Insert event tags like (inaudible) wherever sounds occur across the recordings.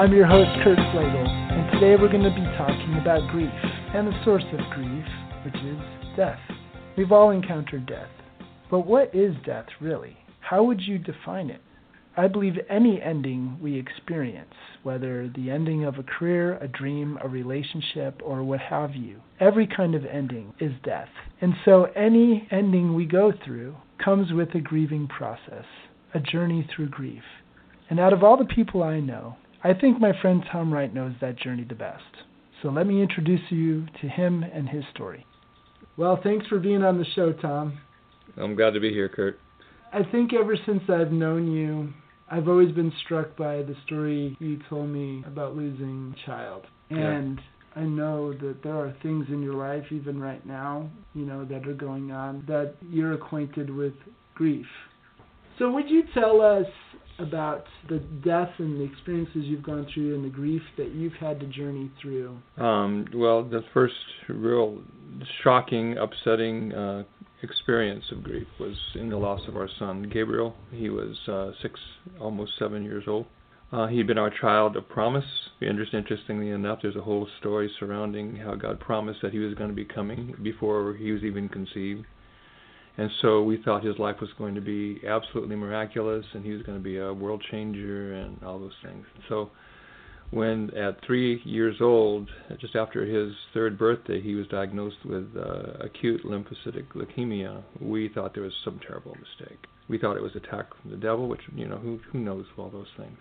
I'm your host, Kurt Pflegl, and today we're going to be talking about grief and the source of grief, which is death. We've all encountered death. But what is death really? How would you define it? I believe any ending we experience, whether the ending of a career, a dream, a relationship, or what have you, every kind of ending is death. And so any ending we go through comes with a grieving process, a journey through grief. And out of all the people I know, I think my friend Tom Wright knows that journey the best. So let me introduce you to him and his story. Well, thanks for being on the show, Tom. I'm glad to be here, Kurt. I think ever since I've known you, I've always been struck by the story you told me about losing a child. And yeah. I know that there are things in your life, even right now, you know, that are going on, that you're acquainted with grief. So, would you tell us about the death and the experiences you've gone through and the grief that you've had to journey through? Um, well, the first real shocking, upsetting uh, experience of grief was in the loss of our son, Gabriel. He was uh, six, almost seven years old. Uh, he'd been our child of promise. Interestingly enough, there's a whole story surrounding how God promised that he was going to be coming before he was even conceived. And so we thought his life was going to be absolutely miraculous and he was going to be a world changer and all those things. So when at three years old, just after his third birthday, he was diagnosed with uh, acute lymphocytic leukemia, we thought there was some terrible mistake. We thought it was attack from the devil, which you know who who knows all those things.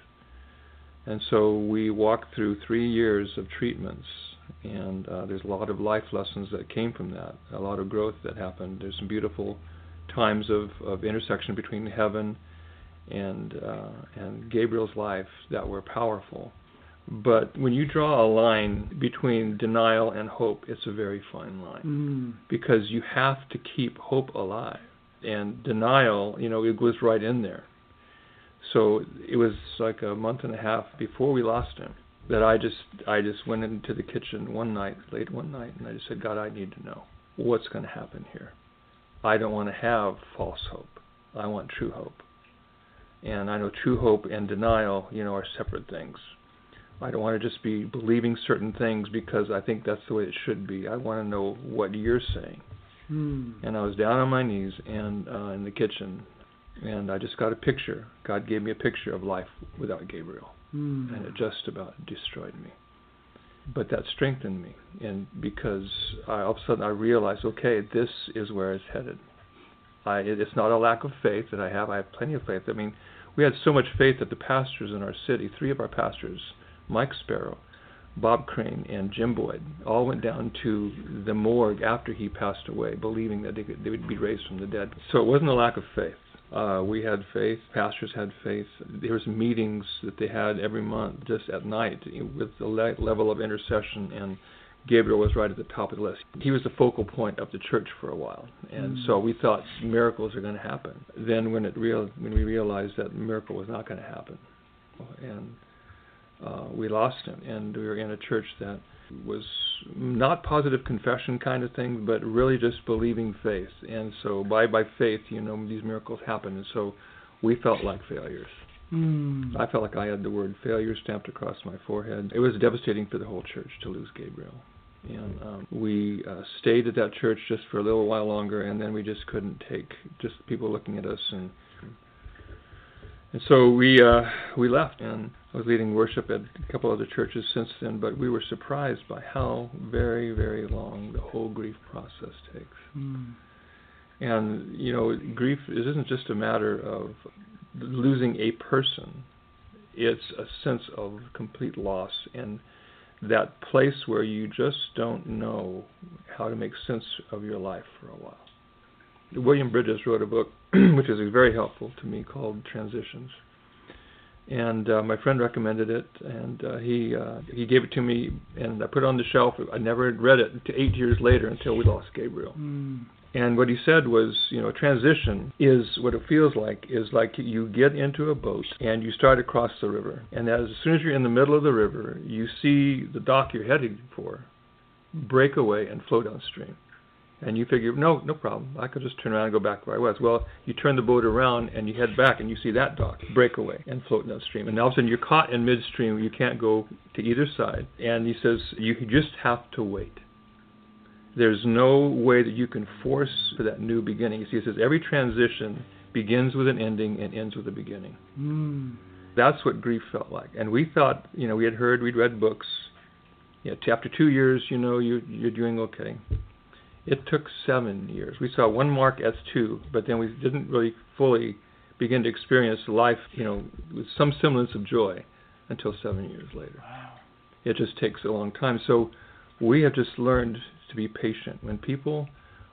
And so we walked through three years of treatments, and uh, there's a lot of life lessons that came from that, a lot of growth that happened. There's some beautiful times of, of intersection between heaven and uh, and Gabriel's life that were powerful but when you draw a line between denial and hope, it's a very fine line mm. because you have to keep hope alive. And denial, you know, it goes right in there. So it was like a month and a half before we lost him that I just I just went into the kitchen one night, late one night, and I just said, God, I need to know what's going to happen here. I don't want to have false hope. I want true hope. And I know true hope and denial, you know, are separate things. I don't want to just be believing certain things because I think that's the way it should be. I want to know what you're saying. Hmm. And I was down on my knees and uh, in the kitchen, and I just got a picture. God gave me a picture of life without Gabriel, hmm. and it just about destroyed me. But that strengthened me, and because I, all of a sudden I realized, okay, this is where it's headed. I, it's not a lack of faith that I have. I have plenty of faith. I mean, we had so much faith that the pastors in our city, three of our pastors, Mike Sparrow, Bob Crane, and Jim Boyd all went down to the morgue after he passed away, believing that they, could, they would be raised from the dead. So it wasn't a lack of faith. Uh, we had faith. Pastors had faith. There was meetings that they had every month, just at night, with the le- level of intercession. And Gabriel was right at the top of the list. He was the focal point of the church for a while, and mm. so we thought miracles are going to happen. Then, when it real when we realized that miracle was not going to happen, and uh, we lost him, and we were in a church that was not positive confession kind of thing, but really just believing faith. And so by by faith, you know, these miracles happen, and so we felt like failures. Mm. I felt like I had the word failure stamped across my forehead. It was devastating for the whole church to lose Gabriel. And um, we uh, stayed at that church just for a little while longer, and then we just couldn't take just people looking at us and and so we uh, we left, and I was leading worship at a couple other churches since then. But we were surprised by how very very long the whole grief process takes. Mm. And you know, grief isn't just a matter of losing a person; it's a sense of complete loss and that place where you just don't know how to make sense of your life for a while. William Bridges wrote a book, (clears throat) which is very helpful to me, called Transitions. And uh, my friend recommended it, and uh, he uh, he gave it to me, and I put it on the shelf. I never read it until eight years later, until we lost Gabriel. Mm. And what he said was, you know, transition is what it feels like is like you get into a boat and you start across the river, and as soon as you're in the middle of the river, you see the dock you're heading for break away and flow downstream And you figure, no, no problem. I could just turn around and go back where I was. Well, you turn the boat around and you head back and you see that dock break away and float downstream. And all of a sudden you're caught in midstream. You can't go to either side. And he says, you just have to wait. There's no way that you can force that new beginning. He says, every transition begins with an ending and ends with a beginning. Mm. That's what grief felt like. And we thought, you know, we had heard, we'd read books. You know, after two years, you know, you, you're doing okay. It took seven years. We saw one mark as two, but then we didn't really fully begin to experience life, you know, with some semblance of joy until seven years later. Wow. It just takes a long time. So we have just learned to be patient. When people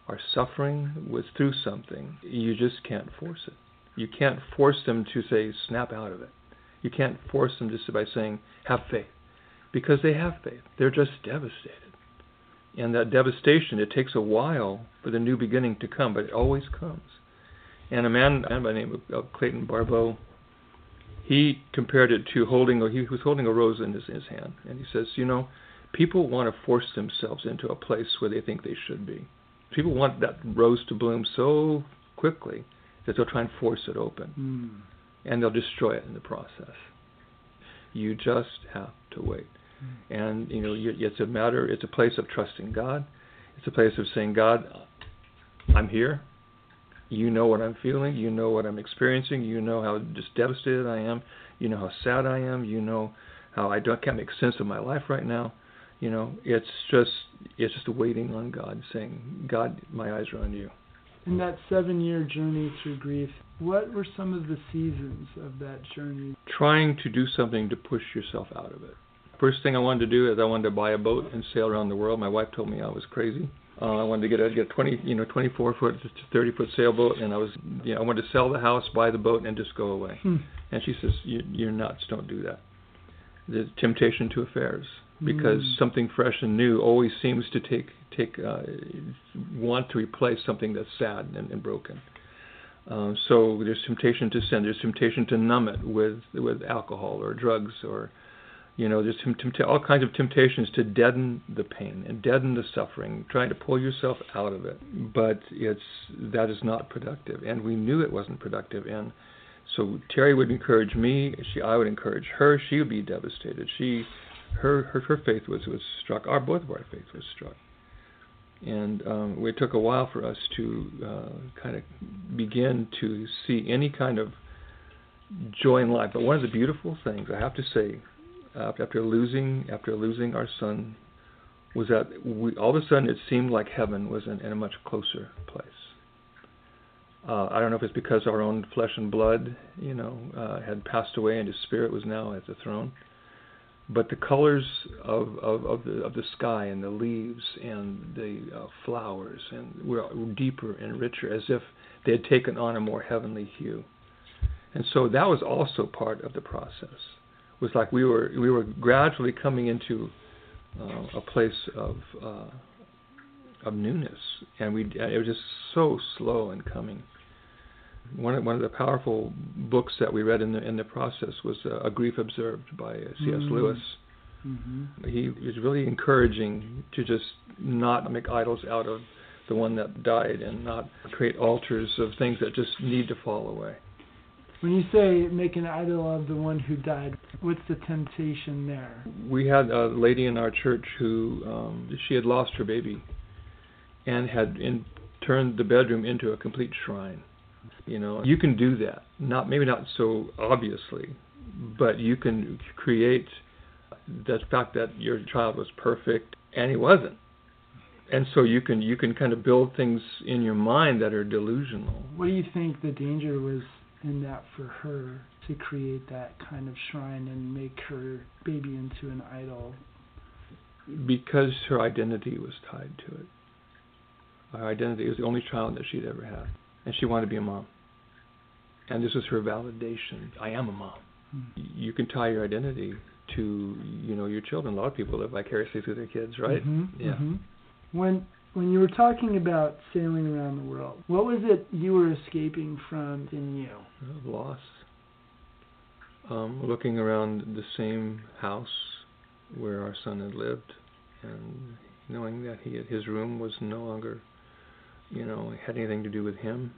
are suffering with through something, you just can't force it. You can't force them to say snap out of it. You can't force them just by saying have faith, because they have faith. They're just devastated, and that devastation it takes a while for the new beginning to come, but it always comes. And a man, a man by the name of Clayton Barbeau, he compared it to holding. He was holding a rose in his, his hand, and he says, you know, people want to force themselves into a place where they think they should be people want that rose to bloom so quickly that they'll try and force it open, mm. and they'll destroy it in the process. You just have to wait. And you know it's a matter. It's a place of trusting God. It's a place of saying, God, I'm here. You know what I'm feeling. You know what I'm experiencing. You know how just devastated I am. You know how sad I am. You know how I don't can't make sense of my life right now you know, it's just it's just waiting on God, saying, God, my eyes are on you. In that seven year journey through grief, what were some of the seasons of that journey? Trying to do something to push yourself out of it. First thing I wanted to do is I wanted to buy a boat and sail around the world. My wife told me I was crazy. Uh, I wanted to get a get a 20, you know, 24 foot, to 30 foot sailboat, and I was, you know, I wanted to sell the house, buy the boat, and just go away. Hmm. And she says, you, "You're nuts. Don't do that." The temptation to affairs because mm. something fresh and new always seems to take take uh, want to replace something that's sad and, and broken. Um, so there's temptation to sin. There's temptation to numb it with with alcohol or drugs or you know there's all kinds of temptations to deaden the pain and deaden the suffering, trying to pull yourself out of it. But it's that is not productive, and we knew it wasn't productive. And so Terry would encourage me. She I would encourage her. She would be devastated. She her her, her faith was was struck. Our both of our faith was struck, and um, it took a while for us to uh, kind of begin to see any kind of joy in life. But one of the beautiful things I have to say, after losing after losing our son, was that we all of a sudden it seemed like heaven was in, in a much closer place. Uh, I don't know if it's because our own flesh and blood, you know, uh, had passed away and his spirit was now at the throne but the colors of, of, of, the, of the sky and the leaves and the uh, flowers and were deeper and richer as if they had taken on a more heavenly hue and so that was also part of the process was like we were we were gradually coming into uh, a place of uh, of newness and we it was just so slow in coming one of, one of the powerful books that we read in the in the process was uh, A Grief Observed by uh, C.S. Mm-hmm. Lewis. Mm-hmm. He was really encouraging to just not make idols out of the one that died and not create altars of things that just need to fall away. When you say make an idol of the one who died, what's the temptation there? We had a lady in our church who um, she had lost her baby and had in, turned the bedroom into a complete shrine. You know, you can do that. Not maybe not so obviously, but you can create the fact that your child was perfect and he wasn't. And so you can you can kind of build things in your mind that are delusional. What do you think the danger was in that for her to create that kind of shrine and make her baby into an idol? Because her identity was tied to it. Her identity was the only child that she'd ever had, and she wanted to be a mom and this was her validation. I am a mom. Mm-hmm. You can tie your identity to you know your children. A lot of people live vicariously through their kids, right? Mm-hmm. Yeah. Mm-hmm. When when you were talking about sailing around the world, what was it you were escaping from in you? Loss. Um, looking around the same house where our son had lived, and knowing that he his room was no longer you know, had anything to do with him.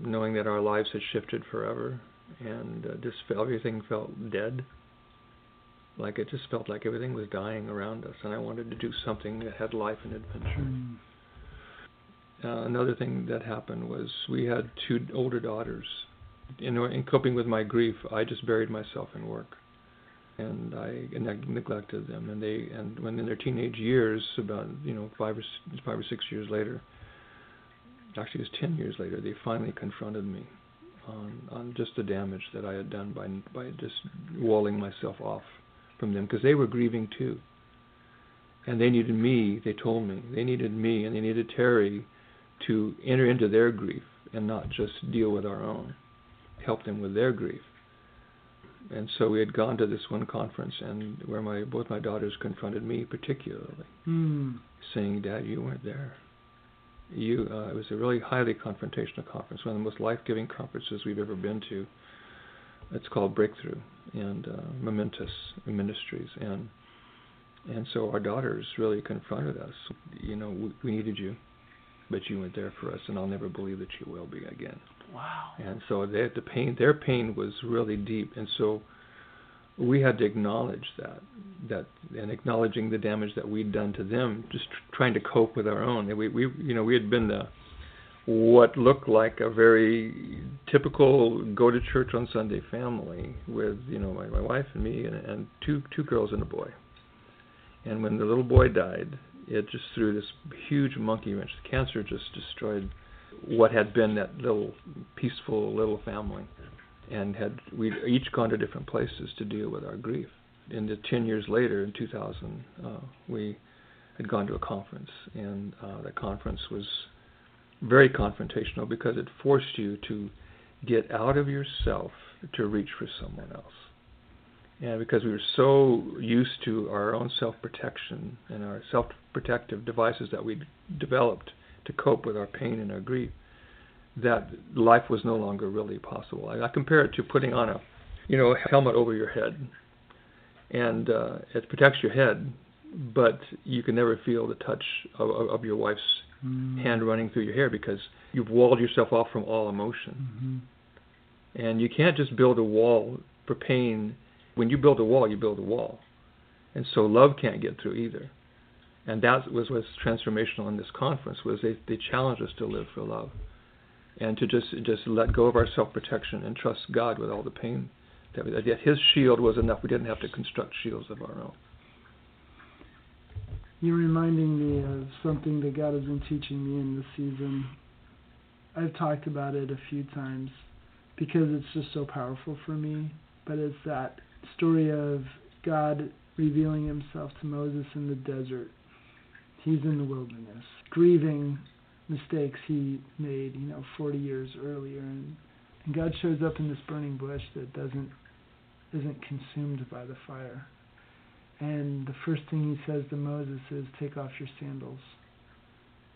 Knowing that our lives had shifted forever, and uh, just everything felt dead. Like it just felt like everything was dying around us, and I wanted to do something that had life and adventure. Mm. Uh, another thing that happened was we had two older daughters. In, in coping with my grief, I just buried myself in work, and I, and I neglected them. And they, and when in their teenage years, about you know five or five or six years later, actually it was ten years later, they finally confronted me on on just the damage that I had done by by just walling myself off from them because they were grieving too. And they needed me, they told me. They needed me and they needed Terry to enter into their grief and not just deal with our own, help them with their grief. And so we had gone to this one conference, and where my both my daughters confronted me particularly, mm. saying, "Dad, you weren't there. You." Uh, it was a really highly confrontational conference, one of the most life-giving conferences we've ever been to. It's called Breakthrough and uh, Momentous Ministries, and and so our daughters really confronted us. You know, we, we needed you but you weren't there for us, and I'll never believe that you will be again. Wow. And so they had the pain. Their pain was really deep, and so we had to acknowledge that, that, and acknowledging the damage that we'd done to them, just trying to cope with our own. We, we, you know, we had been the what looked like a very typical go to church on Sunday family with you know my, my wife and me and, and two two girls and a boy. And when the little boy died, it just threw this huge monkey wrench. The cancer just destroyed what had been that little peaceful little family, and had we each gone to different places to deal with our grief. And the ten years later, in 2000, uh, we had gone to a conference, and uh, that conference was very confrontational because it forced you to get out of yourself to reach for someone else. And because we were so used to our own self protection and our self protective devices that we developed to cope with our pain and our grief, that life was no longer really possible. I, I compare it to putting on a, you know, a helmet over your head, and uh, it protects your head, but you can never feel the touch of, of your wife's mm. hand running through your hair because you've walled yourself off from all emotion. Mm-hmm. And you can't just build a wall for pain when you build a wall, you build a wall. And so love can't get through either. And that was what's transformational in this conference was they, they challenged us to live for love. And to just just let go of our self protection and trust God with all the pain that, we, that his shield was enough. We didn't have to construct shields of our own. You're reminding me of something that God has been teaching me in this season. I've talked about it a few times because it's just so powerful for me. But it's that story of God revealing himself to Moses in the desert. He's in the wilderness, grieving mistakes he made, you know, 40 years earlier and and God shows up in this burning bush that doesn't isn't consumed by the fire. And the first thing he says to Moses is take off your sandals.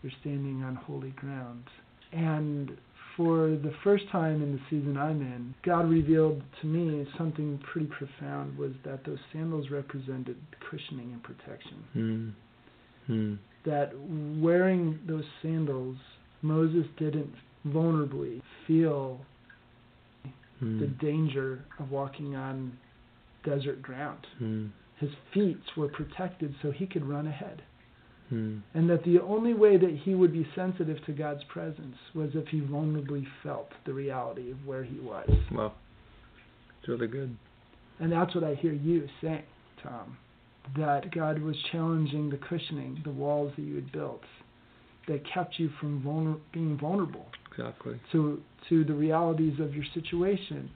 You're standing on holy ground. And for the first time in the season I'm in, God revealed to me something pretty profound was that those sandals represented cushioning and protection. Mm. Mm. That wearing those sandals, Moses didn't vulnerably feel mm. the danger of walking on desert ground. His feet were protected so he could run ahead. Hmm. And that the only way that he would be sensitive to God's presence was if he vulnerably felt the reality of where he was. Well, it's really good. And that's what I hear you saying, Tom. That God was challenging the cushioning, the walls that you had built, that kept you from vulner- being vulnerable Exactly. to to the realities of your situation.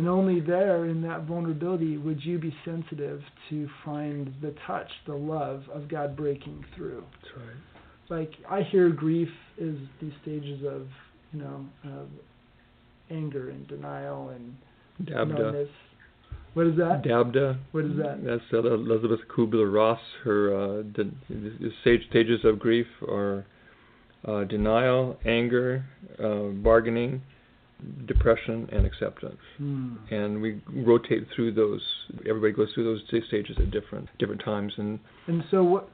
And only there, in that vulnerability, would you be sensitive to find the touch, the love of God breaking through. That's right. Like I hear grief is these stages of, you know, anger and denial and Dabda. numbness. What is that? Dabda. What is that? That's uh, Elisabeth Kubler-Ross. Her uh, the, the stage stages of grief are uh, denial, anger, uh, bargaining, depression, and acceptance. Hmm. And we rotate through those. Everybody goes through those stages at different different times. And And so what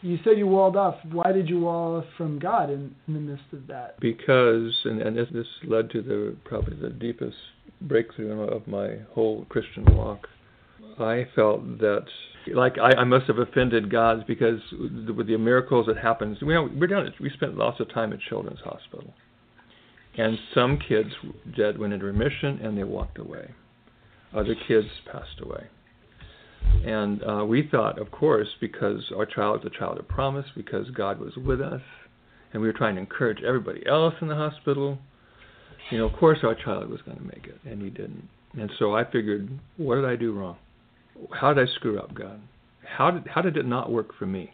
You said you walled off. Why did you wall off from God in, in the midst of that? Because, and, and this, this led to the probably the deepest breakthrough of my whole Christian walk. I felt that, like I, I must have offended God because with the miracles that happens, we know, we're down. We spent lots of time at Children's Hospital, and some kids dead went into remission and they walked away. Other kids passed away. And uh, we thought, of course, because our child was a child of promise, because God was with us, and we were trying to encourage everybody else in the hospital, you know, of course our child was going to make it, and he didn't. And so I figured, what did I do wrong? How did I screw up, God? How did how did it not work for me?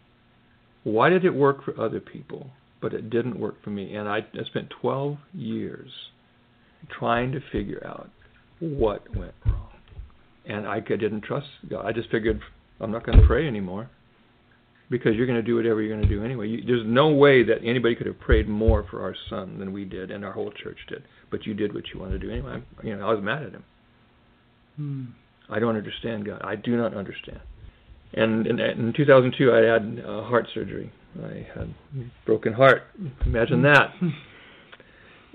Why did it work for other people, but it didn't work for me? And I, I spent 12 years trying to figure out what went wrong and I didn't trust God. I just figured I'm not going to pray anymore because you're going to do whatever you're going to do anyway. You, there's no way that anybody could have prayed more for our son than we did, and our whole church did. But you did what you wanted to do anyway. I, you know, I was mad at him. Hmm. I don't understand God. I do not understand. And in, in 2002, I had uh, heart surgery. I had broken heart. Imagine that.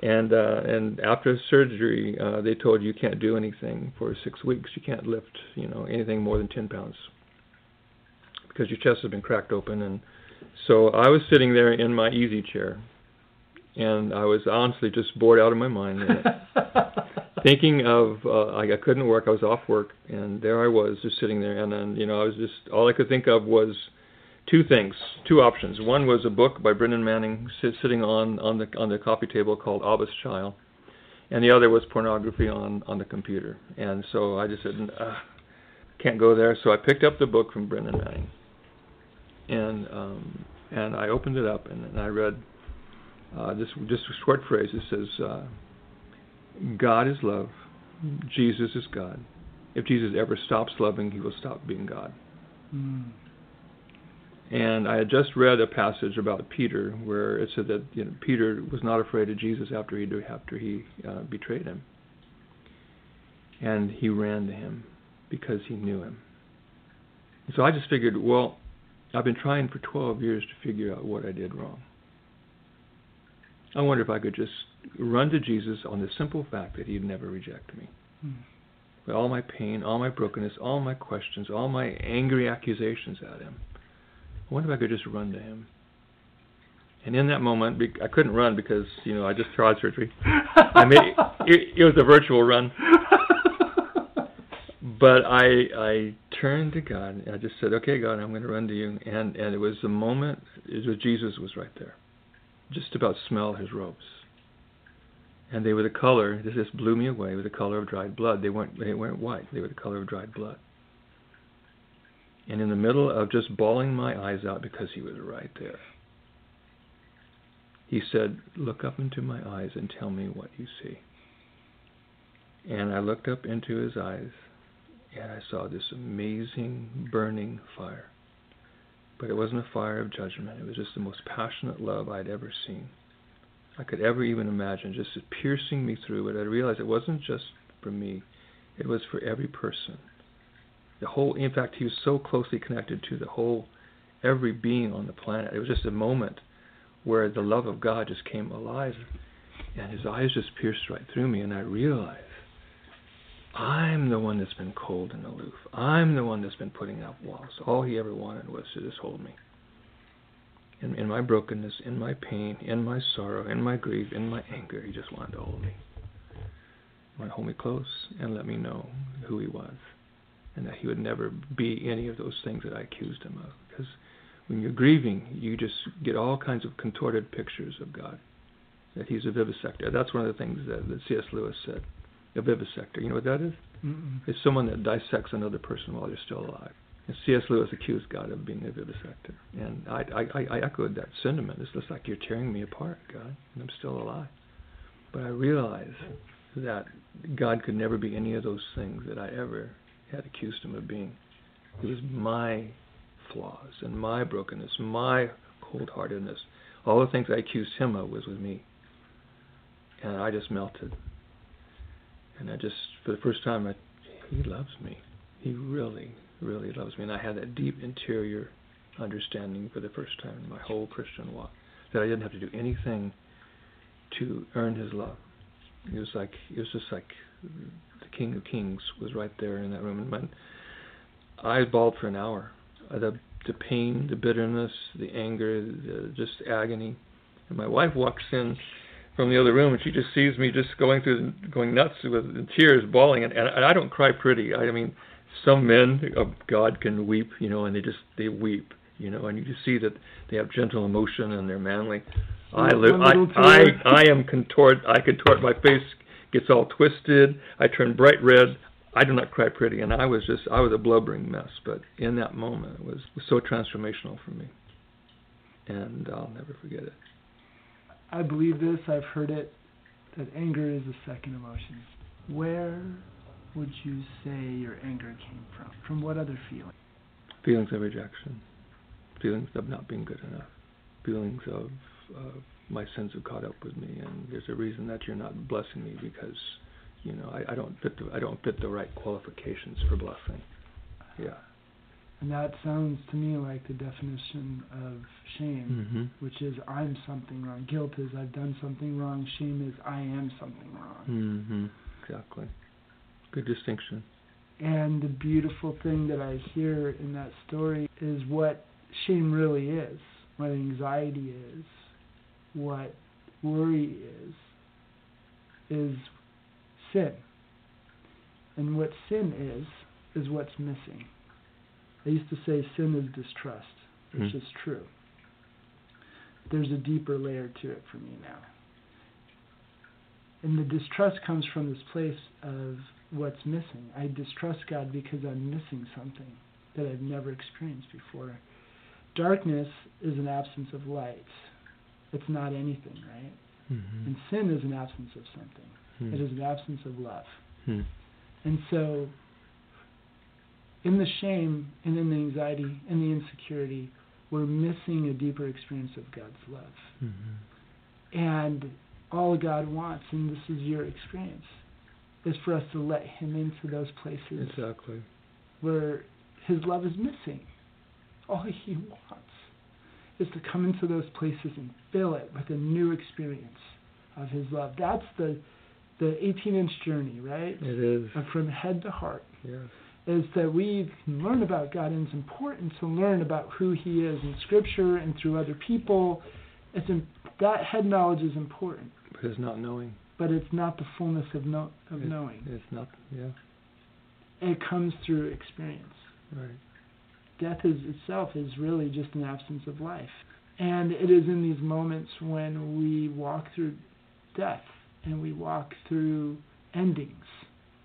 and uh, and after surgery, uh, they told you you can't do anything for six weeks. You can't lift, you know, anything more than ten pounds because your chest has been cracked open. And so I was sitting there in my easy chair, and I was honestly just bored out of my mind, (laughs) thinking of uh, I couldn't work. I was off work, and there I was just sitting there, and then you know I was just all I could think of was two things, two options. One was a book by Brennan Manning sitting on on the on the coffee table called Abba's Child, and the other was pornography on on the computer. And so I just said, can't go there. So I picked up the book from Brennan Manning, and um, and I opened it up and, and I read uh, this just a short phrase. It says, uh, "God is love, Jesus is God. If Jesus ever stops loving, he will stop being God." Mm. And I had just read a passage about Peter where it said that you know, Peter was not afraid of Jesus after he after he uh, betrayed him, and he ran to him because he knew him. And so I just figured, well, I've been trying for 12 years to figure out what I did wrong. I wonder if I could just run to Jesus on the simple fact that he'd never reject me. Mm. With all my pain, all my brokenness, all my questions, all my angry accusations at him I wonder if I could just run to him. And in that moment, I couldn't run because you know I just tried surgery. I made it, it was a virtual run, but I I turned to God and I just said, "Okay, God, I'm going to run to you." And and it was the moment. It was Jesus was right there, just about smell his robes, and they were the color. This just blew me away. With the color of dried blood. They weren't they weren't white. They were the color of dried blood and in the middle of just bawling my eyes out because he was right there, he said, Look up into my eyes and tell me what you see. And I looked up into his eyes and I saw this amazing burning fire. But it wasn't a fire of judgment, it was just the most passionate love I'd ever seen. I could ever even imagine, just piercing me through. But I realized it wasn't just for me, it was for every person the whole in fact he was so closely connected to the whole every being on the planet. It was just a moment where the love of god just came alive and his eyes just pierced right through me and i realized i'm the one that's been cold and aloof. I'm the one that's been putting up walls. All he ever wanted was to just hold me. In, in my brokenness in my pain in my sorrow in my grief in my anger he just wanted to hold me. He wanted to hold me close and let me know who he was and that he would never be any of those things that I accused him of. Because when you're grieving, you just get all kinds of contorted pictures of God. That he's a vivisector. That's one of the things that, that C.S. Lewis said. A vivisector. You know what that is? It's someone that dissects another person while they're still alive. And C.S. Lewis accused God of being a vivisector. And I, I, I echoed that sentiment. It's just like you're tearing me apart, God, and I'm still alive. But I realized that God could never be any of those things that I ever had accused him of being. It was my flaws and my brokenness, my cold heartedness. All the things I accused him of was with me. And I just melted. And I just, for the first time, I, he loves me. He really, really loves me. And I had that deep interior understanding for the first time in my whole Christian walk that I didn't have to do anything to earn His love. It was like it was just like the King of Kings was right there in that room, and my I bawled for an hour. Uh, the the pain, the bitterness, the anger, the just agony. And my wife walks in from the other room, and she just sees me just going through, going nuts with tears, bawling, and, and I don't cry pretty. I mean, some men of God can weep, you know, and they just they weep, you know, and you just see that they have gentle emotion and they're manly. I live, I, I, I am contort. I contort. My face gets all twisted. I turn bright red. I do not cry pretty, and I was just I was a blubbering mess. But in that moment, it was, was so transformational for me, and I'll never forget it. I believe this. I've heard it. That anger is a second emotion. Where would you say your anger came from? From what other feeling? Feelings of rejection, feelings of not being good enough, feelings of uh, my sins have caught up with me, and there's a reason that you're not blessing me because, you know, I, I don't fit the I don't fit the right qualifications for blessing. Yeah. And that sounds to me like the definition of shame, mm-hmm. which is I'm something wrong. Guilt is I've done something wrong. Shame is I am something wrong. Mm-hmm. Exactly. Good distinction. And the beautiful thing that I hear in that story is what shame really is, what anxiety is, what worry is, is sin. And what sin is, is what's missing. I used to say sin is distrust, which mm. is true. There's a deeper layer to it for me now. And the distrust comes from this place of what's missing. I distrust God because I'm missing something that I've never experienced before. Darkness is an absence of light. It's not anything, right? Mm-hmm. And sin is an absence of something. Mm. It is an absence of love. Mm. And so, in the shame and in the anxiety and the insecurity, we're missing a deeper experience of God's love. Mm-hmm. And all God wants, and this is your experience, is for us to let Him into those places exactly. where His love is missing. (laughs) All He wants is to come into those places and fill it with a new experience of His love. That's the the 18 inch journey, right? It is. From head to heart. Yes. Is that we can learn about God, and it's important to learn about who He is in Scripture and through other people. It's in, that head knowledge is important. But it's not knowing. But it's not the fullness of know, of knowing. It's not. Yeah. It comes through experience. Right. Death is itself is really just an absence of life, and it is in these moments when we walk through death and we walk through endings.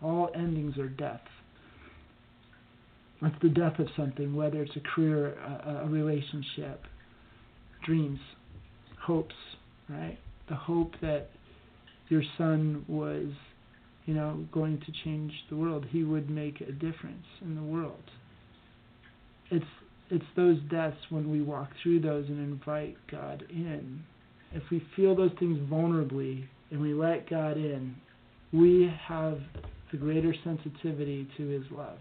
All endings are death. It's the death of something, whether it's a career, a, a relationship, dreams, hopes, right? The hope that your son was, you know, going to change the world. He would make a difference in the world. It's it's those deaths when we walk through those and invite God in. If we feel those things vulnerably and we let God in, we have a greater sensitivity to His love.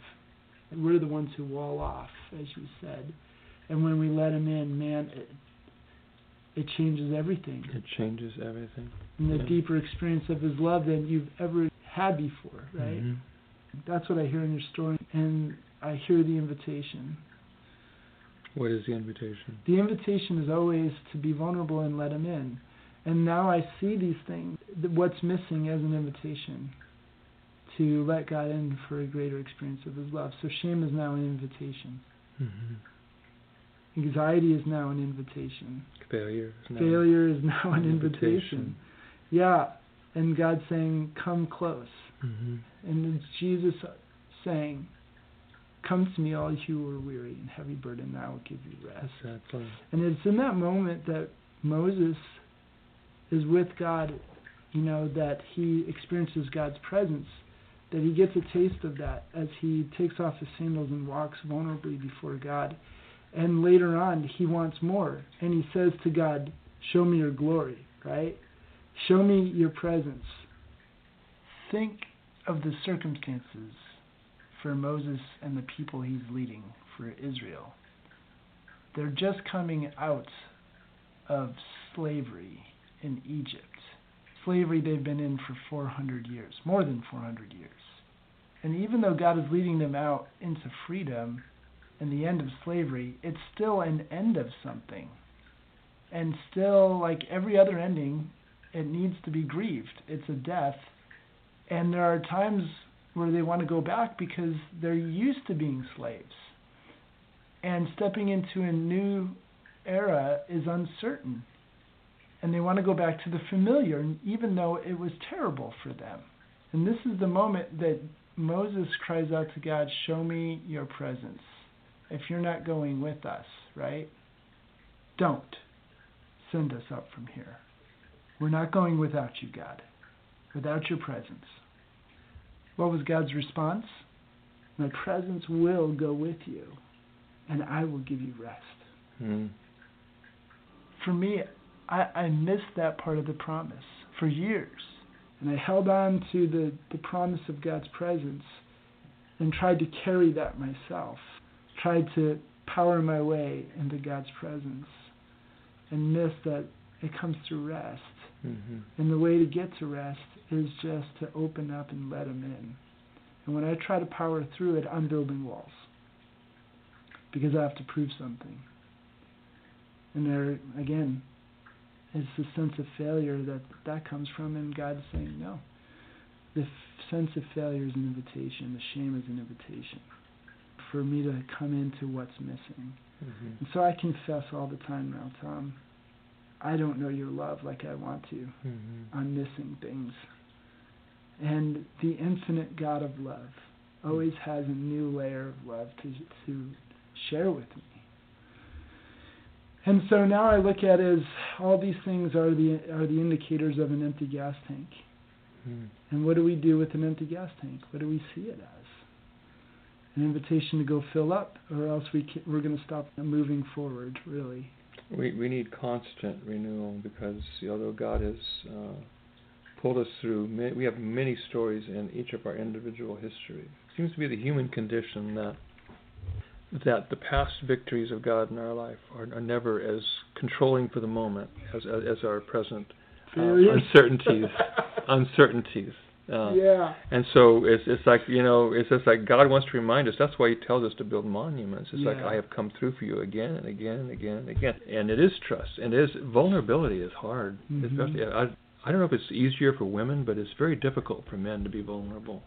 And we're the ones who wall off, as you said. And when we let Him in, man, it, it changes everything. It changes everything. And the yeah. deeper experience of His love than you've ever had before, right? Mm-hmm. That's what I hear in your story. And I hear the invitation. What is the invitation? The invitation is always to be vulnerable and let Him in. And now I see these things, what's missing as an invitation to let God in for a greater experience of His love. So shame is now an invitation. Mm-hmm. Anxiety is now an invitation. Failure is now, Failure is now an invitation. invitation. Yeah. And God saying, Come close. Mm-hmm. And it's Jesus saying, Come to me, all you who are weary and heavy burdened, I will give you rest. Exactly. And it's in that moment that Moses is with God, you know, that he experiences God's presence, that he gets a taste of that as he takes off his sandals and walks vulnerably before God. And later on, he wants more. And he says to God, Show me your glory, right? Show me your presence. Think of the circumstances for Moses and the people he's leading for Israel. They're just coming out of slavery in Egypt. Slavery they've been in for 400 years, more than 400 years. And even though God is leading them out into freedom and the end of slavery, it's still an end of something. And still, like every other ending, it needs to be grieved. It's a death. And there are times where they want to go back because they're used to being slaves. And stepping into a new era is uncertain. And they want to go back to the familiar, even though it was terrible for them. And this is the moment that Moses cries out to God, Show me your presence. If you're not going with us, right? Don't send us up from here. We're not going without you, God, without your presence. What was God's response? My presence will go with you, and I will give you rest. Mm. For me, I, I missed that part of the promise for years. And I held on to the, the promise of God's presence and tried to carry that myself, tried to power my way into God's presence, and missed that it comes through rest. Mm-hmm. And the way to get to rest is just to open up and let Him in. And when I try to power through it, I'm building walls because I have to prove something. And there, again, is the sense of failure that that comes from, and God's saying no. The f- sense of failure is an invitation. The shame is an invitation for me to come into what's missing. Mm-hmm. And so I confess all the time now, Tom. I don't know your love like I want to. Mm-hmm. I'm missing things. And the infinite God of love always has a new layer of love to to share with me. And so now I look at as all these things are the are the indicators of an empty gas tank. Mm. And what do we do with an empty gas tank? What do we see it as? An invitation to go fill up, or else we ca- we're going to stop moving forward. Really. We we need constant renewal because although God has uh, pulled us through, many, we have many stories in each of our individual history. It seems to be the human condition that that the past victories of God in our life are, are never as controlling for the moment as as, as our present uh, uncertainties. (laughs) uncertainties. Uh, yeah. And so it's it's like you know it's just like God wants to remind us. That's why He tells us to build monuments. It's like I have come through for you again and again and again and again. And it is trust. And it is vulnerability is hard. Mhm. Especially I I don't know if it's easier for women, but it's very difficult for men to be vulnerable.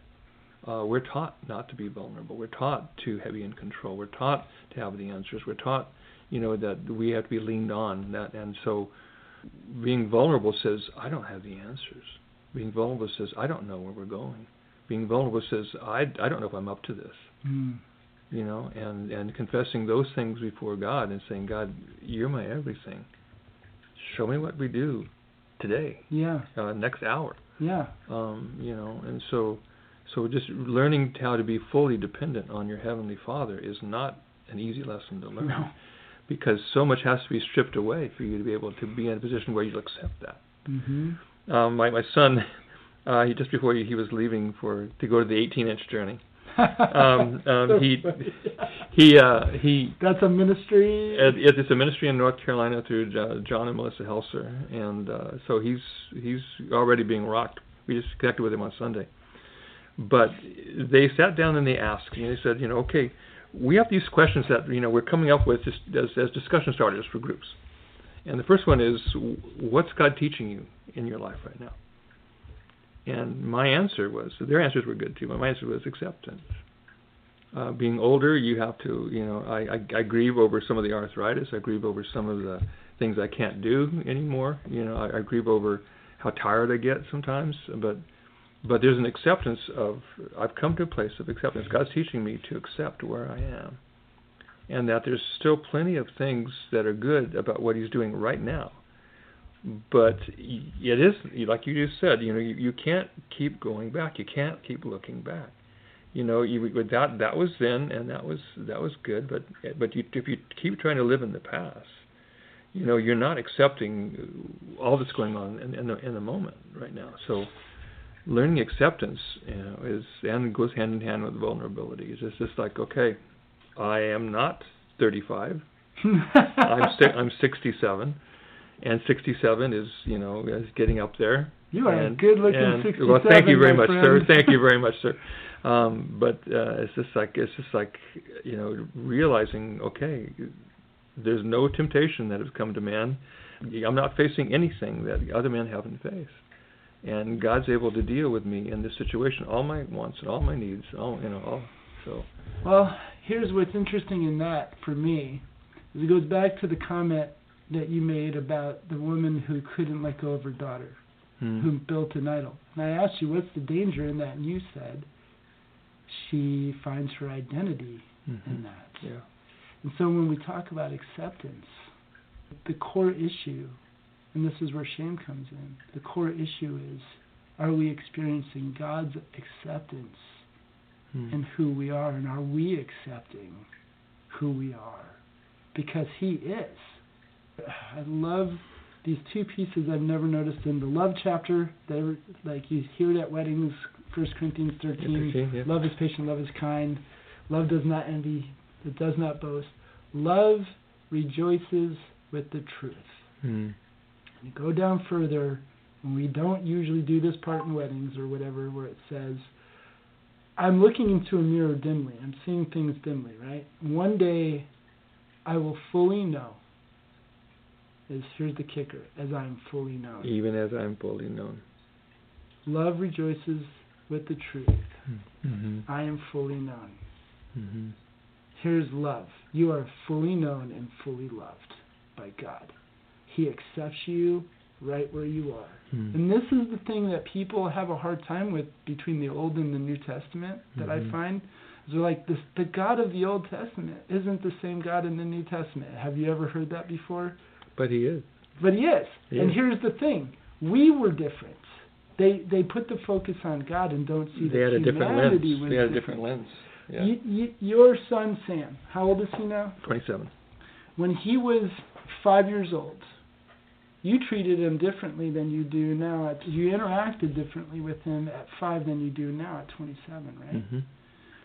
Uh, we're taught not to be vulnerable. We're taught to be heavy in control. We're taught to have the answers. We're taught, you know, that we have to be leaned on. That and so, being vulnerable says I don't have the answers. Being vulnerable says I don't know where we're going. Being vulnerable says I I don't know if I'm up to this. Mm. You know, and and confessing those things before God and saying God, you're my everything. Show me what we do today, Yeah. uh, next hour Yeah. um, you know, and so so just learning how to be fully dependent on your heavenly Father is not an easy lesson to learn No. because so much has to be stripped away for you to be able to be in a position where you'll accept that. Mhm. Um, my my son, uh, he just before he, he was leaving for to go to the 18 inch journey, um, (laughs) um, he he uh, he That's a ministry. it, it's a ministry in North Carolina through uh, John and Melissa Helser, and uh, so he's he's already being rocked. We just connected with him on Sunday, but they sat down and they asked, and they said, you know, okay, we have these questions that you know we're coming up with just as, as discussion starters for groups, and the first one is, what's God teaching you in your life right now? And my answer was, their answers were good too. but My answer was acceptance. Uh, being older, you have to, you know, I, I, I grieve over some of the arthritis. I grieve over some of the things I can't do anymore. You know, I, I grieve over how tired I get sometimes. But, but there's an acceptance of. I've come to a place of acceptance. God's teaching me to accept where I am, and that there's still plenty of things that are good about what He's doing right now but it is like you just said you know you, you can't keep going back. You can't keep looking back. You know you that that was then and that was that was good but but you, if you keep trying to live in the past you know you're not accepting all that's going on in, in the in the moment right now. So learning acceptance you know is and goes hand in hand with vulnerability. It's just, like okay i am not 35 (laughs) I'm si- I'm 67, and 67 is you know is getting up there. You are and, a good-looking and, 67. Well, thank you very much, friend. sir. Thank you very much, sir. (laughs) Um, but uh, it's just like it's just like you know realizing okay, there's no temptation that has come to man. I'm not facing anything that other men haven't faced, and God's able to deal with me in this situation, all my wants and all my needs, all you know, all so. Well, here's what's interesting in that for me is it goes back to the comment that you made about the woman who couldn't let go of her daughter, Hmm. who built an idol. And I asked you, what's the danger in that? And you said she finds her identity in Mhm. that. Yeah. And so when we talk about acceptance, the core issue, and this is where shame comes in, the core issue is are we experiencing God's acceptance Hmm. in who we are, and are we accepting who we are? Because He is. I love these two pieces I've never noticed in the love chapter. That like you hear it at weddings, First Corinthians thirteen. Thirteen, yeah. Love is patient, love is kind. Love does not envy, it does not boast. Love rejoices with the truth. Hmm. You go down further, and we don't usually do this part in weddings or whatever, where it says, I'm looking into a mirror dimly. I'm seeing things dimly, right? One day I will fully know. Is here's the kicker, as I am fully known. Even as I'm fully known. Love rejoices with the truth. Mm-hmm. I am fully known. Mm-hmm. Here's love. You are fully known and fully loved by God. He accepts you right where you are. Hmm. And this is the thing that people have a hard time with between the Old and the New Testament that Mhm. I find. Is they're like this, the God of the Old Testament isn't the same God in the New Testament. Have you ever heard that before? But he is. But he is. He And is. here's the thing: we were different. They they put the focus on God and don't see They that had a different lens. humanity was They had a different lens. Yeah. Y- y- your son Sam, how old is he now? 27. When he was five years old, you treated him differently than you do now. At, you interacted differently with him at five than you do now at 27, right? Mm-hmm.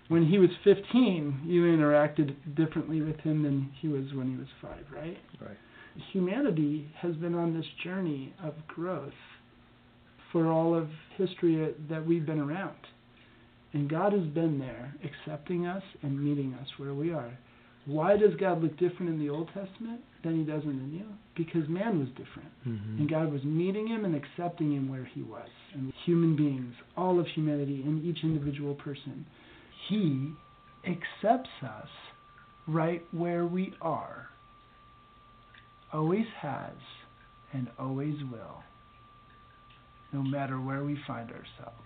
When he was 15, you interacted differently with him than he was when he was five, right? Right. Humanity has been on this journey of growth for all of history that we've been around. And God has been there accepting us and meeting us where we are. Why does God look different in the Old Testament than he does in the New? Because man was different. Mm-hmm. And God was meeting him and accepting him where he was. And human beings, all of humanity, and each individual person, he accepts us right where we are. Always has and always will, no matter where we find ourselves.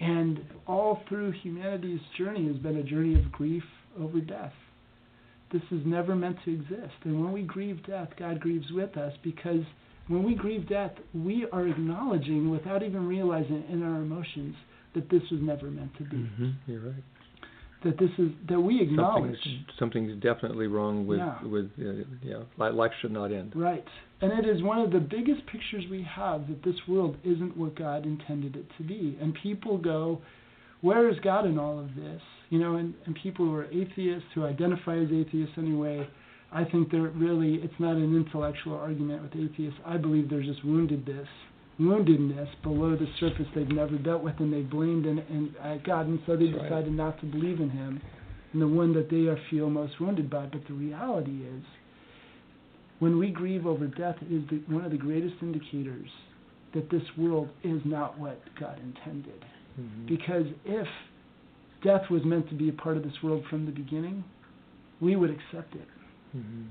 And all through humanity's journey has been a journey of grief over death. This is never meant to exist. And when we grieve death, God grieves with us because when we grieve death, we are acknowledging, without even realizing in our emotions, that this was never meant to be. Mm-hmm. You're right. That this is that we acknowledge. Something's, something's definitely wrong with Yeah. with uh, yeah. Life should not end. Right. And it is one of the biggest pictures we have that this world isn't what God intended it to be. And people go, Where is God in all of this? You know, and, and people who are atheists, who identify as atheists anyway, I think they're really, it's not an intellectual argument with atheists. I believe they're just woundedness, woundedness below the surface they've never dealt with and they blamed and, and uh, God, and so they That's right. decided not to believe in Him and the one that they are, feel most wounded by. But the reality is, when we grieve over death, it is the, one of the greatest indicators that this world is not what God intended. Mm-hmm. Because if death was meant to be a part of this world from the beginning, we would accept it. Mm-hmm.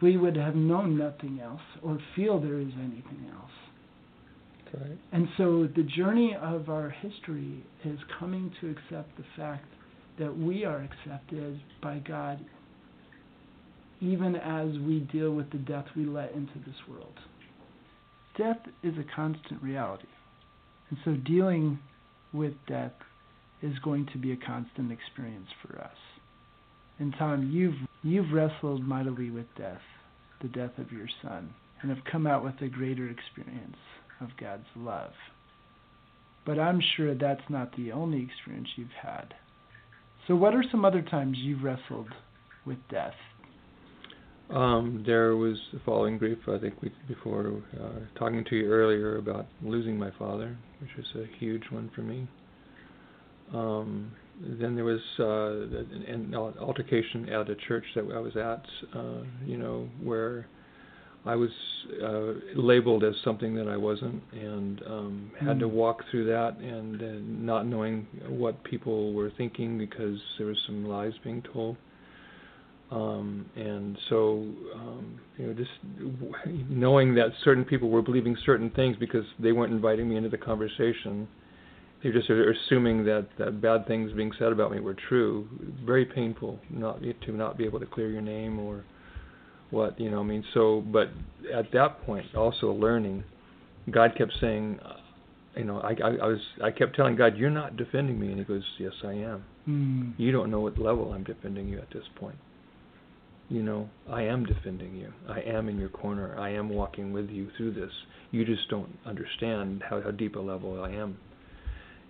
We would have known nothing else or feel there is anything else. Right. And so the journey of our history is coming to accept the fact that we are accepted by God even as we deal with the death we let into this world. Death is a constant reality. And so dealing with death is going to be a constant experience for us. And Tom, you've you've wrestled mightily with death, the death of your son, and have come out with a greater experience of God's love. But I'm sure that's not the only experience you've had. So what are some other times you've wrestled with death? Um, there was the following grief. I think we before uh, talking to you earlier about losing my father, which was a huge one for me. Um, then there was uh, an altercation at a church that I was at, uh, you know, where I was uh, labeled as something that I wasn't, and um, had mm. to hmm. walk through that, and, and not knowing what people were thinking because there was some lies being told. Um, and so, um, you know, just knowing that certain people were believing certain things because they weren't inviting me into the conversation, they were just are assuming that, that bad things being said about me were true. Very painful not to not be able to clear your name or what you know. I mean, so but at that point, also learning, God kept saying, you know, I, I, I was I kept telling God, "You're not defending me," and He goes, "Yes, I am. Mm. You don't know what level I'm defending you at this point." you know, I am defending you. I am in your corner. I am walking with you through this. You just don't understand how, how deep a level I am.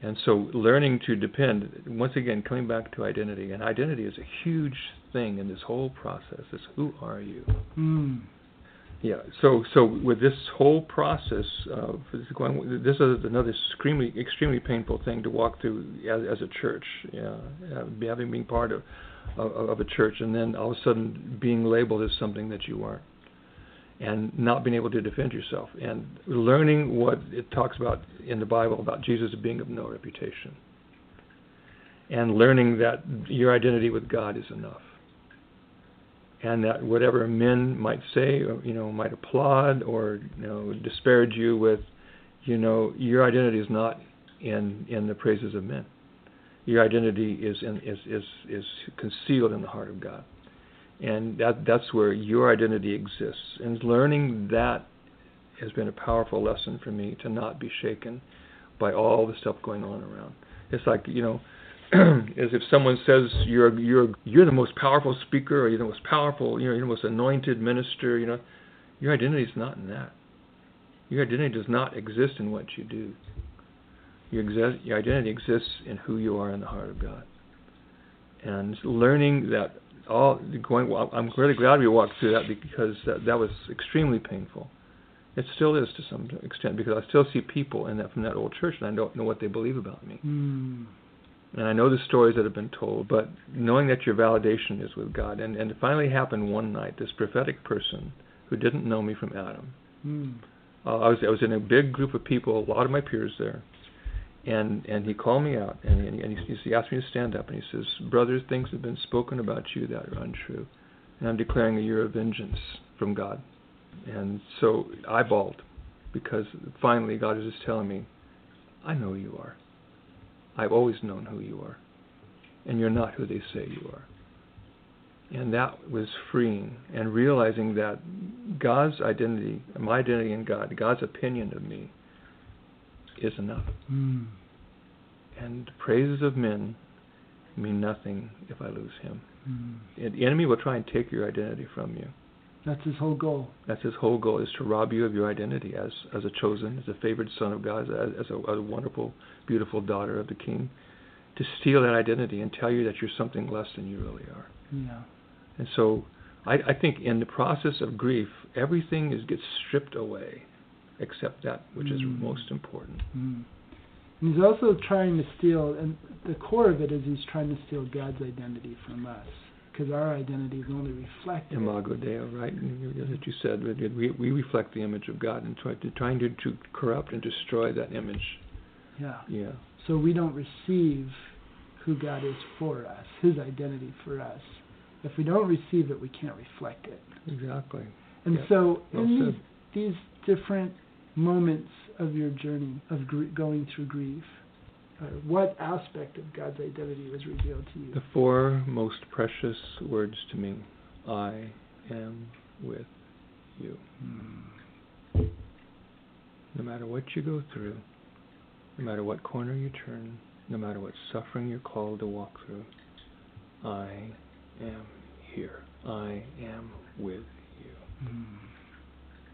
And so learning to depend, once again, coming back to identity, and identity is a huge thing in this whole process, is who are you? Mm. Yeah. So so with this whole process of going, this is another extremely extremely painful thing to walk through as, as a church. Yeah, having been part of, of of a church, and then all of a sudden being labeled as something that you weren't, and not being able to defend yourself, and learning what it talks about in the Bible about Jesus being of no reputation, and learning that your identity with God is enough. And that whatever men might say, or, you know, might applaud or you know disparage you with, you know, your identity is not in in the praises of men. Your identity is in, is is is concealed in the heart of God, and that that's where your identity exists. And learning that has been a powerful lesson for me to not be shaken by all the stuff going on around. It's like you know (clears throat) as if someone says you're you're you're the most powerful speaker or you're the most powerful, you know, you're the most anointed minister, you know, your identity is not in that. Your identity does not exist in what you do. Your, your identity exists in who you are in the heart of God. And learning that all going, well, I'm really glad we walked through that because that, that was extremely painful. It still is to some extent because I still see people in that from that old church and I don't know what they believe about me. Mm and I know the stories that have been told, but knowing that your validation is with God. And, and it finally happened one night. This prophetic person who didn't know me from Adam. Mm. Uh, I was I was in a big group of people, a lot of my peers there, and and he called me out and, and, and he, he asked me to stand up and he says, "Brothers, things have been spoken about you that are untrue, and I'm declaring a year of vengeance from God." And so I bawled because finally God is just telling me, "I know who you are." I've always known who you are, and you're not who they say you are. And that was freeing, and realizing that God's identity, my identity in God, God's opinion of me, is enough. Mm. And praises of men mean nothing if I lose Him. Mm. The enemy will try and take your identity from you. That's his whole goal. That's his whole goal is to rob you of your identity as as a chosen, as a favored son of God, as, as a, a wonderful, beautiful daughter of the King, to steal that identity and tell you that you're something less than you really are. Yeah. And so, I, I think in the process of grief, everything is gets stripped away, except that which is most important. Mm. And he's also trying to steal, and the core of it is he's trying to steal God's identity from us because our identity is only reflected. Imago Dei, right? As you said, we, we reflect the image of God and try to, trying to, to corrupt and destroy that image. Yeah. Yeah. So we don't receive who God is for us, His identity for us. If we don't receive it, we can't reflect it. Exactly. And yeah. so, well in these, these different moments of your journey of gr- going through grief, uh, what aspect of God's identity was revealed to you? The four most precious words to me I am with you. Hmm. No matter what you go through, no matter what corner you turn, no matter what suffering you're called to walk through, I am here. I am with you. Hmm.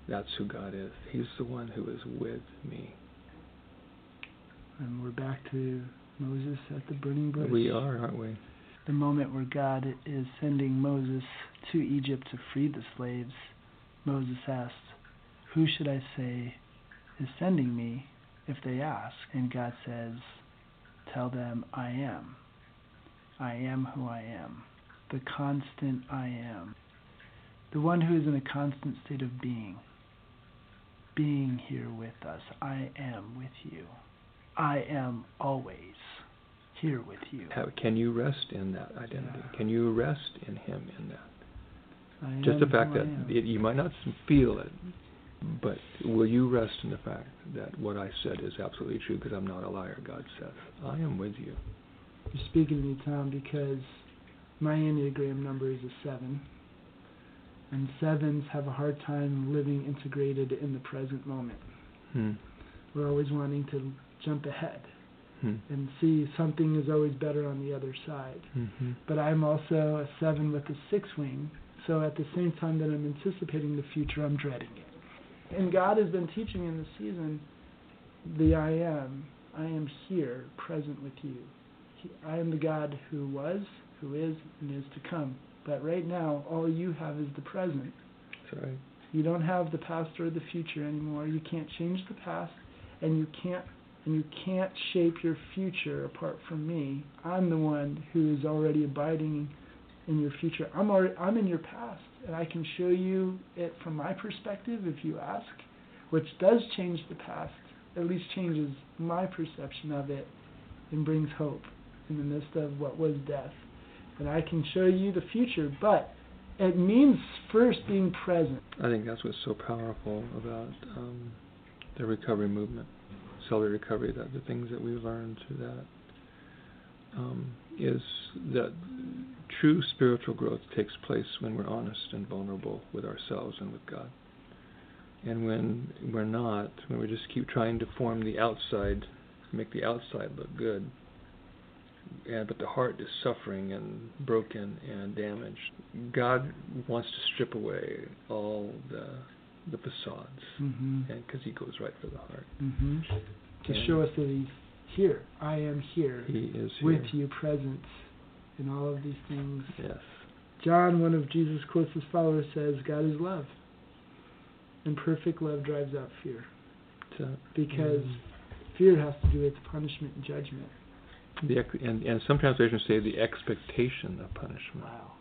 That's who God is. He's the one who is with me. And we're back to Moses at the burning bush. We are, aren't we? the moment where God is sending Moses to Egypt to free the slaves, Moses asks, Who should I say is sending me if they ask? And God says, Tell them, I am. I am who I am. The constant I am. The one who is in a constant state of being. Being here with us. I am with you. I am always here with you. How, can you rest in that identity? Yeah. Can you rest in Him in that? I Just the fact that it, you might not feel it, but will you rest in the fact that what I said is absolutely true because I'm not a liar, God says. I am with you. You're speaking to me, Tom, because my Enneagram number is a seven. And sevens have a hard time living integrated in the present moment. Hmm. We're always wanting to jump ahead Hmm. and see something is always better on the other side. hmm But I'm also a seven with a six wing, so at the same time that I'm anticipating the future, I'm dreading it. And God has been teaching in this season the I am. I am here, present with you. He, I am the God who was, who is, and is to come. But right now, all you have is the present. That's right. You don't have the past or the future anymore. You can't change the past, and you can't and you can't shape your future apart from me. I'm the one who is already abiding in your future. I'm already, I'm in your past, and I can show you it from my perspective if you ask, which does change the past. At least changes my perception of it, and brings hope in the midst of what was death. And I can show you the future, but it means first being present. I think that's what's so powerful about um, the recovery movement, Celebrate Recovery. That the things that we've learned through that um, is that true spiritual growth takes place when we're honest and vulnerable with ourselves and with God. And when we're not, when we just keep trying to form the outside, make the outside look good, and but the heart is suffering and broken and damaged. God wants to strip away all the the facades, Mm-hmm. and because He goes right for the heart. Mm-hmm. To And show us that He's here. I am here He is with you, present in all of these things. Yes. John, one of Jesus' closest followers, says, God is love. And perfect love drives out fear. So, Because mm, fear has to do with punishment and judgment. The and and some translations say the expectation of punishment. Wow.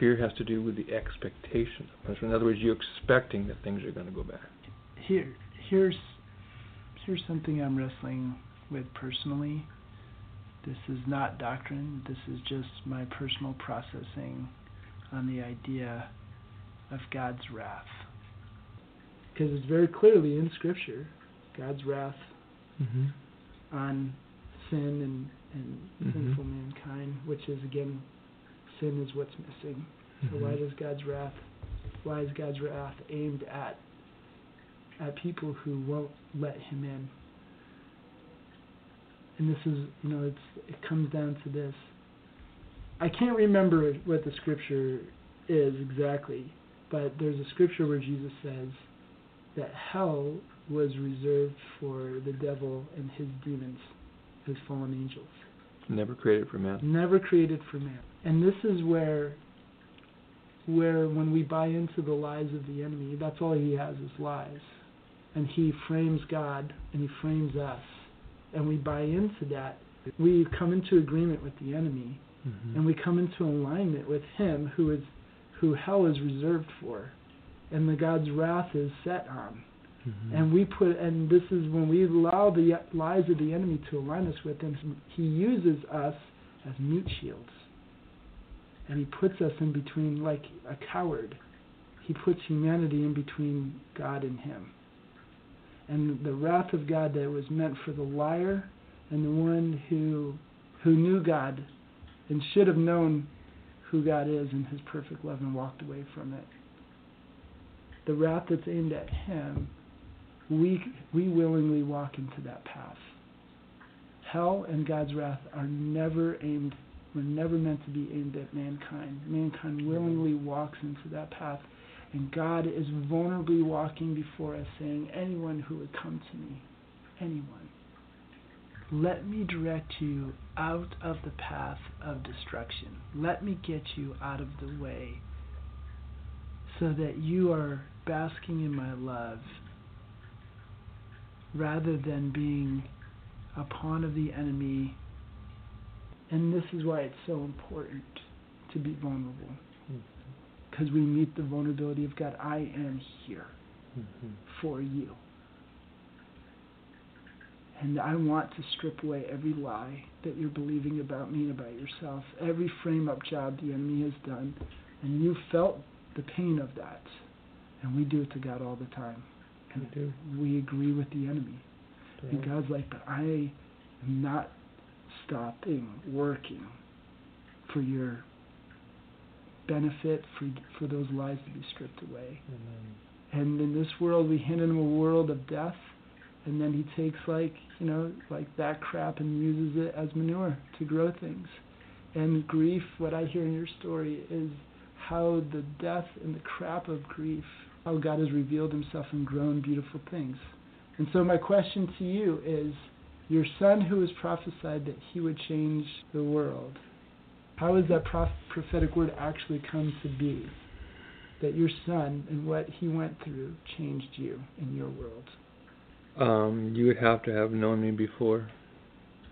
Fear has to do with the expectation of punishment. In other words, you're expecting that things are going to go bad. Here, here's, here's something I'm wrestling with personally. This is not doctrine. This is just my personal processing on the idea of God's wrath. Because it's very clearly in Scripture, God's wrath Mm-hmm. on sin and, and Mhm. sinful mankind, which is again, sin is what's missing. So Mm-hmm. why does God's wrath, why is God's wrath aimed at at people who won't let Him in? And this is, you know, it's it comes down to this. I can't remember what the scripture is exactly, but there's a scripture where Jesus says that hell was reserved for the devil and his demons, his fallen angels Never created for man. never created for man. And this is where where when we buy into the lies of the enemy, that's all he has is lies. And he frames God and he frames us. And we buy into that. We come into agreement with the enemy Mm-hmm. and we come into alignment with him who is who hell is reserved for and the God's wrath is set on. Mm-hmm. And we put, and this is when we allow the lies of the enemy to align us with him. He uses us as mute shields, and he puts us in between, like a coward. He puts humanity in between God and him. And the wrath of God that was meant for the liar and the one who who knew God and should have known who God is and His perfect love and walked away from it. The wrath that's aimed at him we we willingly walk into that path. Hell and God's wrath are never aimed were never meant to be aimed at mankind. Mankind willingly walks into that path and God is vulnerably walking before us saying, Anyone who would come to me, anyone. let me direct you out of the path of destruction. Let me get you out of the way so that you are basking in my love rather than being a pawn of the enemy. And this is why it's so important to be vulnerable. Because we meet the vulnerability of God. I am here Mm-hmm. for you. And I want to strip away every lie that you're believing about me and about yourself, every frame up job the enemy has done. And you felt the pain of that. And we do it to God all the time. And We do. we agree with the enemy. And God's like, but I am not stopping working for your benefit, for, for those lies to be stripped away. And in this world, we hand him a world of death, and then he takes like you know like that crap and uses it as manure to grow things. And grief, what I hear in your story is how the death and the crap of grief, how God has revealed Himself and grown beautiful things. And so my question to you is, your son who was prophesied that he would change the world, how has that proph- prophetic word actually come to be? that your son and what he went through changed you in your world. Um, you would have to have known me before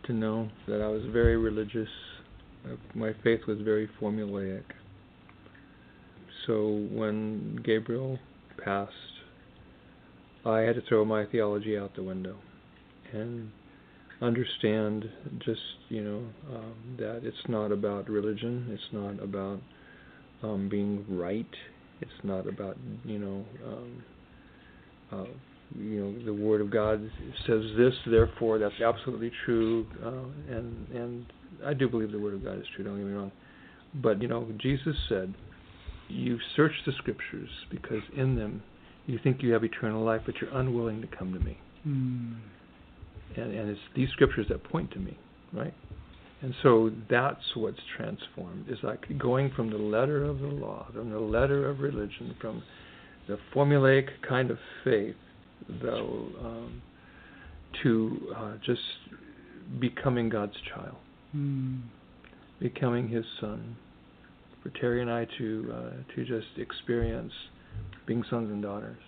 to know that I was very religious. Uh, My faith was very formulaic. So when Gabriel passed, I had to throw my theology out the window and understand just, you know, um, that it's not about religion, it's not about um, being right, it's not about, you know, um, uh, you know the word of God says this, therefore that's absolutely true, uh, and and I do believe the word of God is true. Don't get me wrong, but you know Jesus said, "You search the scriptures because in them you think you have eternal life, but you're unwilling to come to me." Mm. And and it's these scriptures that point to me, right? And so that's what's transformed. Is like going from the letter of the law, from the letter of religion, from the formulaic kind of faith, though, um, to uh, just becoming God's child, Mm. becoming His son. For Terry and I to uh, to just experience being sons and daughters,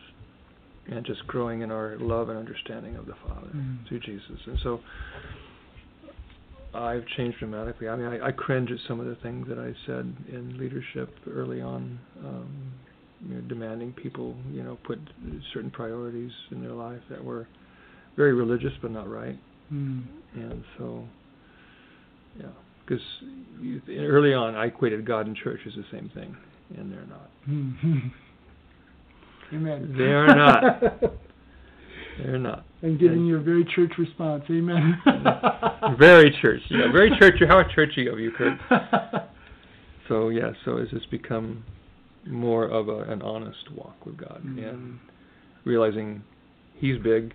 and just growing in our love and understanding of the Father Mm. through Jesus. And so I've changed dramatically. I mean, I, I cringe at some of the things that I said in leadership early on, um, you know, demanding people, you know, put certain priorities in their life that were very religious but not right. Mm. And so, yeah, because early on I equated God and church as the same thing, and they're not. (laughs) Amen. They are not. (laughs) They're not. I'm giving you a very church response. Amen. (laughs) Very churchy. Yeah, very churchy. How churchy of you, Kurt. So yeah, so it's just become more of a, an honest walk with God Mm. and realizing He's big,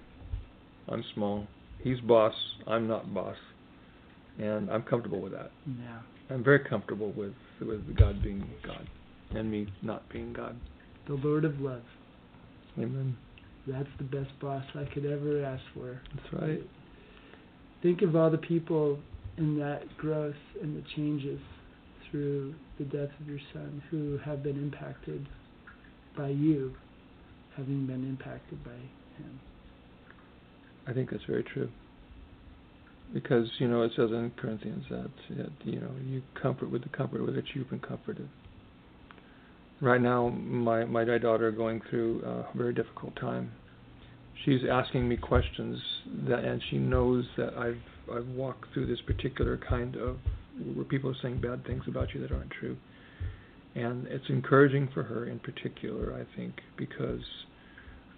I'm small. He's boss, I'm not boss, and I'm comfortable with that. yeah. I'm very comfortable with with God being God and me not being God. The Lord of love. Amen. That's the best boss I could ever ask for. That's right. Think of all the people in that growth and the changes through the death of your son who have been impacted by you having been impacted by him. I think that's very true. Because you know it says in Corinthians that, that you know you comfort with the comfort with which you've been comforted. Right now, my my daughter going through a very difficult time. She's asking me questions that, and she knows that I've I've walked through this particular kind of where people are saying bad things about you that aren't true, and it's encouraging for her in particular. I think because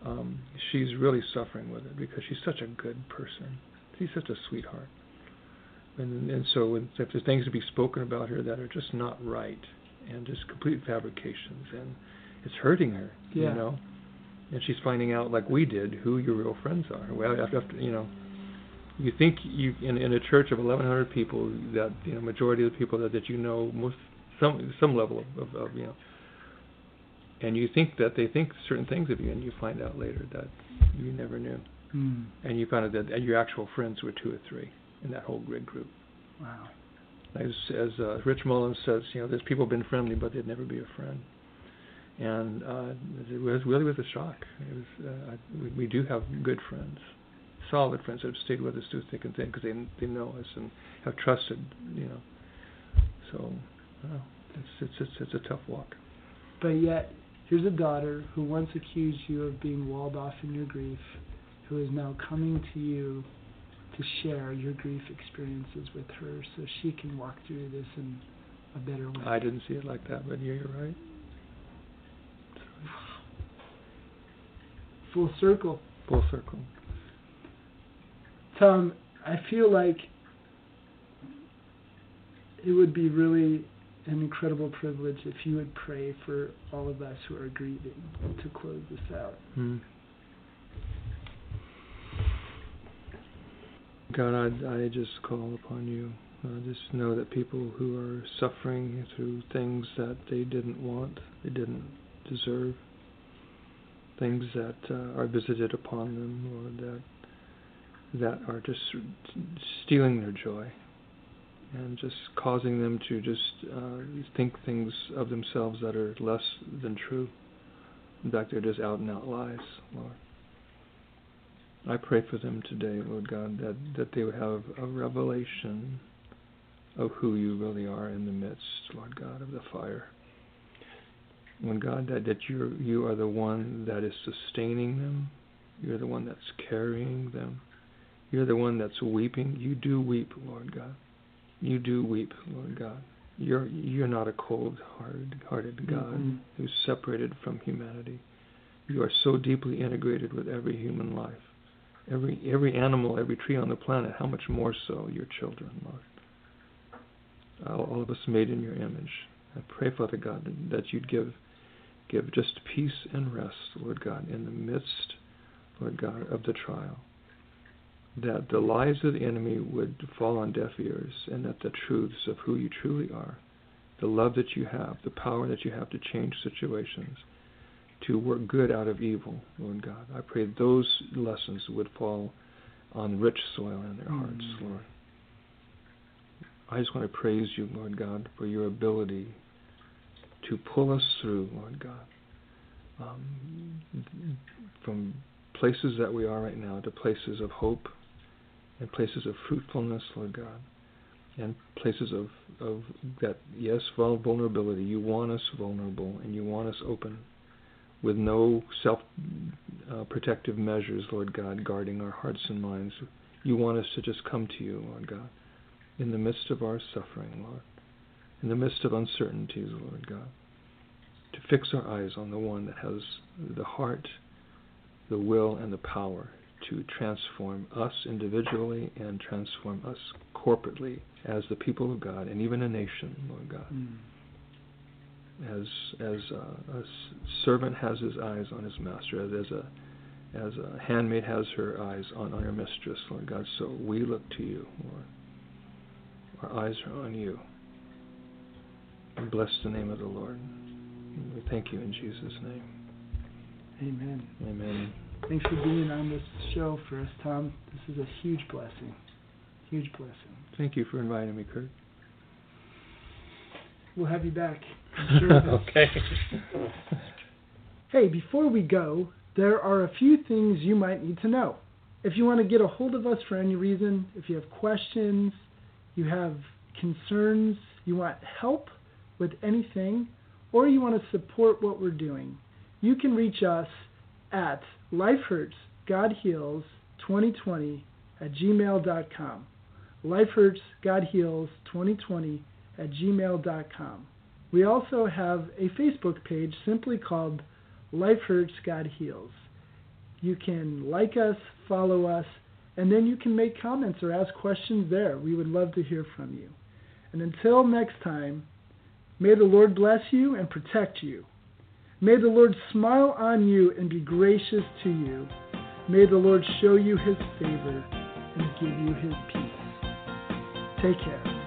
um, she's really suffering with it because she's such a good person. She's such a sweetheart. And and so when, if there's things to be spoken about her that are just not right and just complete fabrications and it's hurting her, Yeah. you know. And she's finding out like we did who your real friends are. Well, after, after you know, you think you in in a church of 1100 people that you know majority of the people that that you know most some some level of, of, of you know and you think that they think certain things of you, and you find out later that you never knew, Mm. and you found out that your actual friends were two or three. in that whole grid group. Wow. As, as uh, Rich Mullins says, you know, there's people been friendly, but they'd never be a friend. And uh, it was really was a shock. It was, uh, I, we, we do have good friends, solid friends that have stayed with us through thick and thin because they they know us and have trusted, you know. So, well, it's, it's it's it's a tough walk. But yet, here's a daughter who once accused you of being walled off in your grief, who is now coming to you to share your grief experiences with her so she can walk through this in a better way. I didn't see it like that, but yeah, you're right. Full circle. Full circle. Tom, I feel like it would be really an incredible privilege if you would pray for all of us who are grieving to close this out. Hmm. God, I, I just call upon you. I just know that people who are suffering through things that they didn't want, they didn't deserve, things that uh, are visited upon them, or that that are just stealing their joy and just causing them to just uh, think things of themselves that are less than true. In fact, they're just out and out lies, Lord. I pray for them today, Lord God, that, that they would have a revelation of who you really are in the midst, Lord God, of the fire. When God, that, that you you are the one that is sustaining them, you're the one that's carrying them, you're the one that's weeping. You do weep, Lord God. You do weep, Lord God. You're you're not a cold-hearted hearted God mm-hmm. who's separated from humanity. You are so deeply integrated with every human life every every animal, every tree on the planet, how much more so your children, Lord. All, of us made in your image. I pray, Father God, that, that you'd give give just peace and rest, Lord God, in the midst, Lord God, of the trial. That the lies of the enemy would fall on deaf ears, and that the truths of who you truly are, the love that you have, the power that you have to change situations, to work good out of evil, Lord God. I pray those lessons would fall on rich soil in their hearts, mm. Lord. I just want to praise you, Lord God, for your ability to pull us through, Lord God, um, from places that we are right now to places of hope and places of fruitfulness, Lord God, and places of, of that, yes, vulnerability. You want us vulnerable and you want us open with no self uh, protective measures, Lord God, guarding our hearts and minds. You want us to just come to you, Lord God, in the midst of our suffering, Lord, in the midst of uncertainties, Lord God, to fix our eyes on the one that has the heart, the will, and the power to transform us individually and transform us corporately as the people of God and even a nation, Lord God. Mm as as uh, a, a servant has his eyes on his master, as, as a as a handmaid has her eyes on, on her mistress, Lord God. So we look to you, Lord. Our eyes are on you. And bless the name of the Lord. And we thank you in Jesus' name. Amen. Amen. Thanks for being on this show for us, Tom. This is a huge blessing. Huge blessing. Thank you for inviting me, Kurt. We'll have you back. (laughs) okay. hey, before we go, there are a few things you might need to know. If you want to get a hold of us for any reason, if you have questions, you have concerns, you want help with anything, or you want to support what we're doing, you can reach us at lifehurtsgodheals2020 at gmail.com. Lifehurtsgodheals2020 at gmail.com. We also have a Facebook page simply called Life Hurts God Heals. You can like us, follow us, and then you can make comments or ask questions there. We would love to hear from you. And until next time, may the Lord bless you and protect you. May the Lord smile on you and be gracious to you. May the Lord show you his favor and give you his peace. Take care.